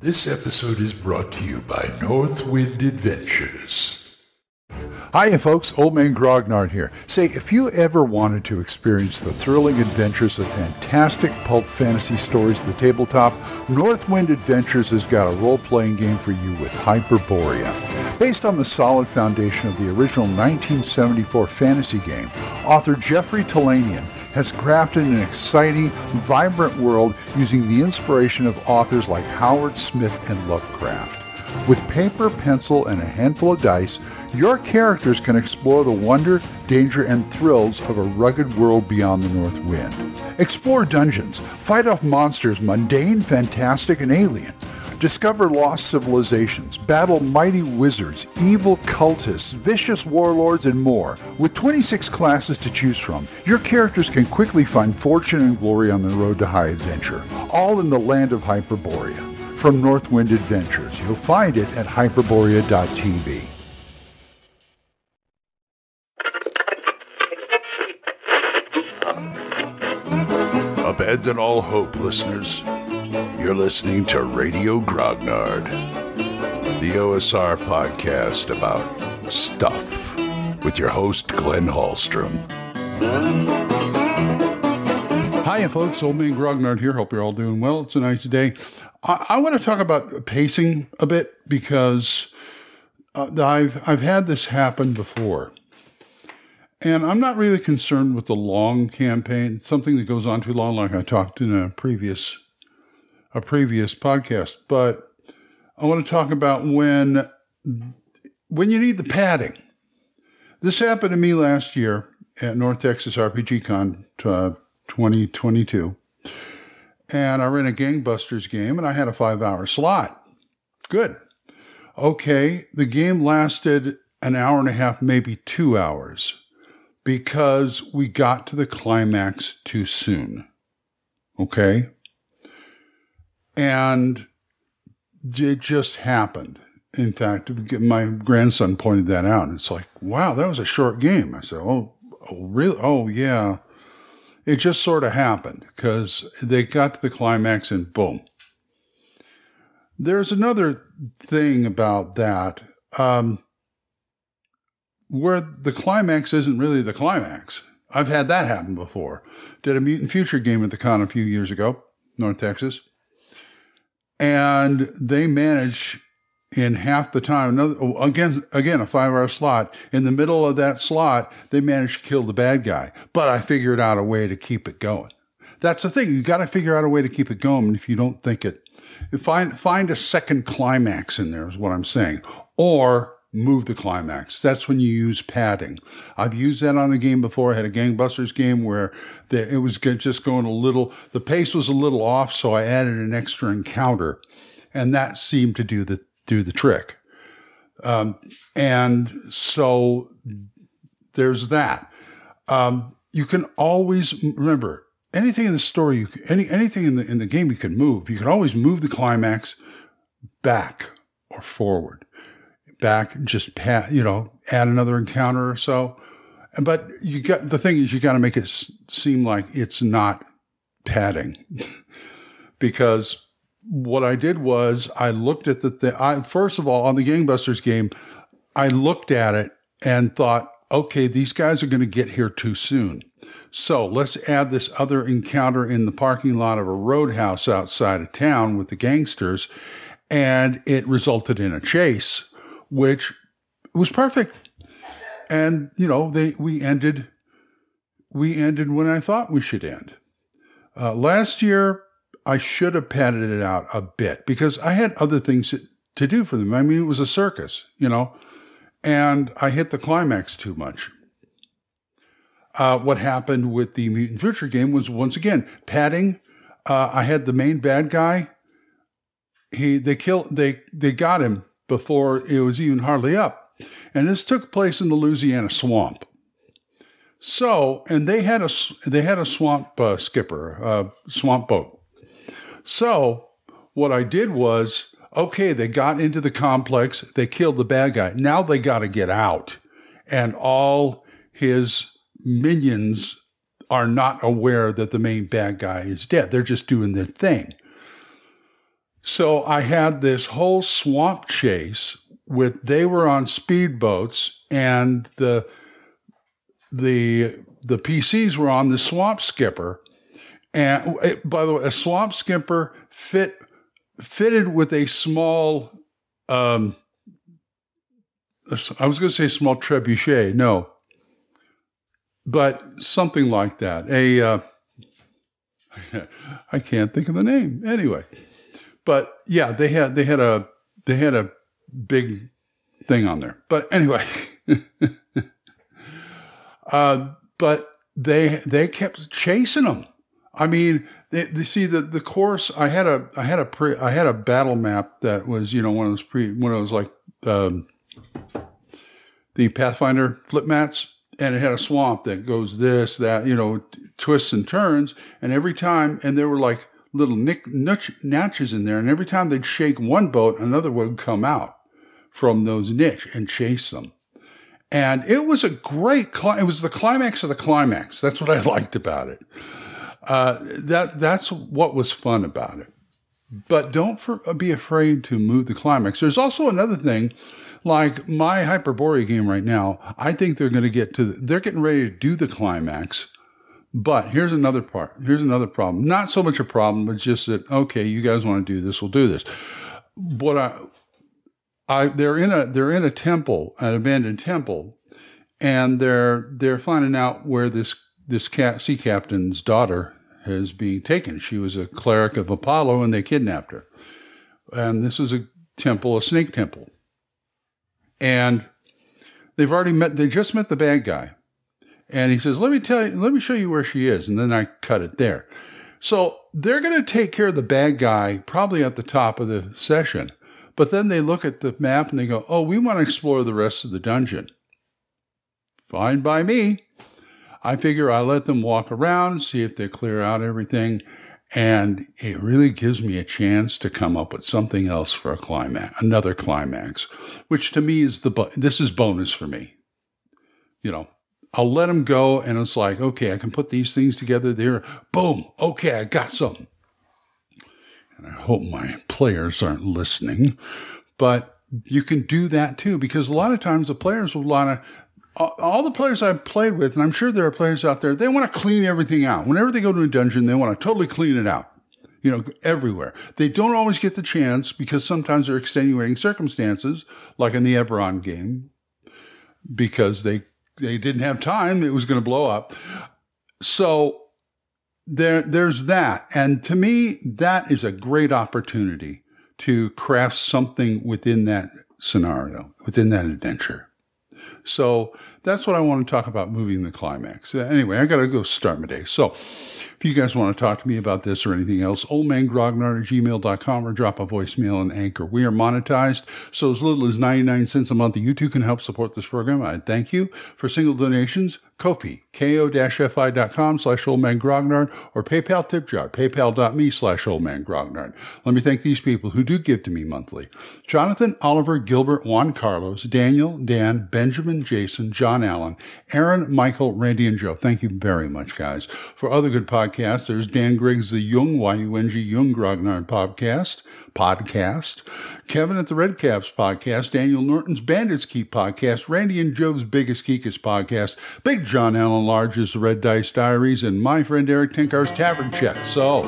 This episode is brought to you by Northwind Adventures. Hiya, folks. Old Man Grognard here. Say, if you ever wanted to experience the thrilling adventures of fantastic pulp fantasy stories at the tabletop, Northwind Adventures has got a role-playing game for you with Hyperborea. Based on the solid foundation of the original 1974 fantasy game, author Jeffrey Talanian has crafted an exciting, vibrant world using the inspiration of authors like Howard Smith and Lovecraft. With paper, pencil, and a handful of dice, your characters can explore the wonder, danger, and thrills of a rugged world beyond the North Wind. Explore dungeons, fight off monsters mundane, fantastic, and alien. Discover lost civilizations, battle mighty wizards, evil cultists, vicious warlords, and more. With 26 classes to choose from, your characters can quickly find fortune and glory on the road to high adventure, all in the land of Hyperborea. From Northwind Adventures, you'll find it at hyperborea.tv. Abandon all hope, listeners. You're listening to Radio Grognard, the OSR podcast about stuff with your host, Glenn Hallstrom. Hi, folks. Old Man Grognard here. Hope you're all doing well. It's a nice day. I, I want to talk about pacing a bit because uh, I've I've had this happen before, and I'm not really concerned with the long campaign. Something that goes on too long, like I talked in a previous a previous podcast. But I want to talk about when when you need the padding. This happened to me last year at North Texas RPG Con uh, 2022. And I ran a gangbusters game and I had a five hour slot. Good. Okay, the game lasted an hour and a half, maybe two hours, because we got to the climax too soon. Okay? And it just happened. In fact, my grandson pointed that out. It's like, wow, that was a short game. I said, oh, oh really? Oh, yeah. It just sort of happened because they got to the climax and boom. There's another thing about that um, where the climax isn't really the climax. I've had that happen before. Did a Mutant Future game at the con a few years ago, North Texas, and they manage in half the time. Another again, again a five-hour slot. In the middle of that slot, they managed to kill the bad guy. But I figured out a way to keep it going. That's the thing. You got to figure out a way to keep it going. If you don't think it, find find a second climax in there is what I'm saying, or move the climax. That's when you use padding. I've used that on a game before. I had a gangbusters game where the, it was just going a little, the pace was a little off, so I added an extra encounter, and that seemed to do the do the trick. Um, and so there's that. Um, you can always remember anything in the story, you, any anything in the in the game you can move. You can always move the climax back or forward, back. Just pat, you know, add another encounter or so. But you got the thing is you got to make it seem like it's not padding, because what I did was I looked at the, the I, first of all on the gangbusters game, I looked at it and thought, okay, these guys are going to get here too soon. So let's add this other encounter in the parking lot of a roadhouse outside of town with the gangsters. And it resulted in a chase, which was perfect. And, you know, they, we ended, we ended when I thought we should end. Uh, last year, I should have padded it out a bit because I had other things to do for them. I mean, it was a circus, you know, and I hit the climax too much. Uh, what happened with the Mutant Future game was once again padding. Uh, I had the main bad guy. He they killed they they got him before it was even hardly up, and this took place in the Louisiana swamp. So, and they had a they had a swamp uh, skipper, a swamp boat. So what I did was, okay, they got into the complex, they killed the bad guy. Now they got to get out. And all his minions are not aware that the main bad guy is dead. They're just doing their thing. So I had this whole swamp chase with they were on speedboats and the the the PCs were on the swamp skipper. And it, by the way, a swamp skipper fit fitted with a small um I was going to say small trebuchet. No. But something like that. A uh, I can't think of the name. Anyway, but yeah, they had they had a they had a big thing on there. But anyway, uh, but they they kept chasing them. I mean, they, they, see the the course. I had a I had a pre I had a battle map that was you know one of those pre one of those like um, the Pathfinder flip mats, and it had a swamp that goes this that you know twists and turns, and every time and there were like little nick, notch, natches in there, and every time they'd shake one boat, another would come out from those niche and chase them. And it was a great, it was the climax of the climax. That's what I liked about it. Uh, that that's what was fun about it. But don't for, be afraid to move the climax. There's also another thing, like my Hyperborea game right now. I think they're going to get to. The, they're getting ready to do the climax. But here's another part. Here's another problem. Not so much a problem, but just that okay, you guys want to do this, we'll do this. What I I, they're in a they're in a temple, an abandoned temple, and they're they're finding out where this this cat, sea captain's daughter is being taken. She was a cleric of Apollo, and they kidnapped her. And this is a temple, a snake temple, and they've already met. They just met the bad guy, and he says, "Let me tell you, let me show you where she is," and then I cut it there. So they're going to take care of the bad guy probably at the top of the session. But then they look at the map and they go, oh, we want to explore the rest of the dungeon. Fine by me. I figure I let them walk around, see if they clear out everything, and it really gives me a chance to come up with something else for a climax, another climax, which to me is the this is bonus for me. You know, I'll let them go, and it's like, okay, I can put these things together. There, boom, okay, I got something and I hope my players aren't listening, but you can do that too because a lot of times the players will want to. All the players I've played with, and I'm sure there are players out there, they want to clean everything out. Whenever they go to a dungeon, they want to totally clean it out you know, everywhere. They don't always get the chance because sometimes there are extenuating circumstances, like in the Eberron game, because they they didn't have time; it was going to blow up. So there, there's that. And to me, that is a great opportunity to craft something within that scenario, within that adventure. So that's what I want to talk about moving the climax. Anyway, I got to go start my day. So if you guys want to talk to me about this or anything else, oldmangrognard at gmail.com or drop a voicemail on Anchor. We are monetized, so as little as 99 cents a month, you too can help support this program. I thank you for single donations. Ko-fi, ko-fi.com slash oldmangrognard or PayPal tip jar, paypal.me slash oldmangrognard. Let me thank these people who do give to me monthly. Jonathan, Oliver, Gilbert, Juan Carlos, Daniel, Dan, Benjamin, Jason, John Allen, Aaron, Michael, Randy, and Joe. Thank you very much, guys. For other good podcasts, there's Dan Griggs, the Yung, Y-U-N-G, Yung Grognard podcast podcast, Kevin at the Red Caps podcast, Daniel Norton's Bandits Keep podcast, Randy and Joe's Biggest Geekus podcast, Big John Allen Large's The Red Dice Diaries, and my friend Erik Tenkar's Tavern Chat. So,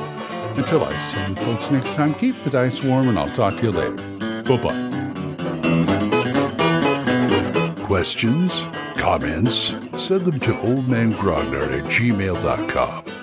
until I see you folks next time, keep the dice warm and I'll talk to you later. Bye bye. Questions? Comments? Send them to oldmangrognard at gmail.com.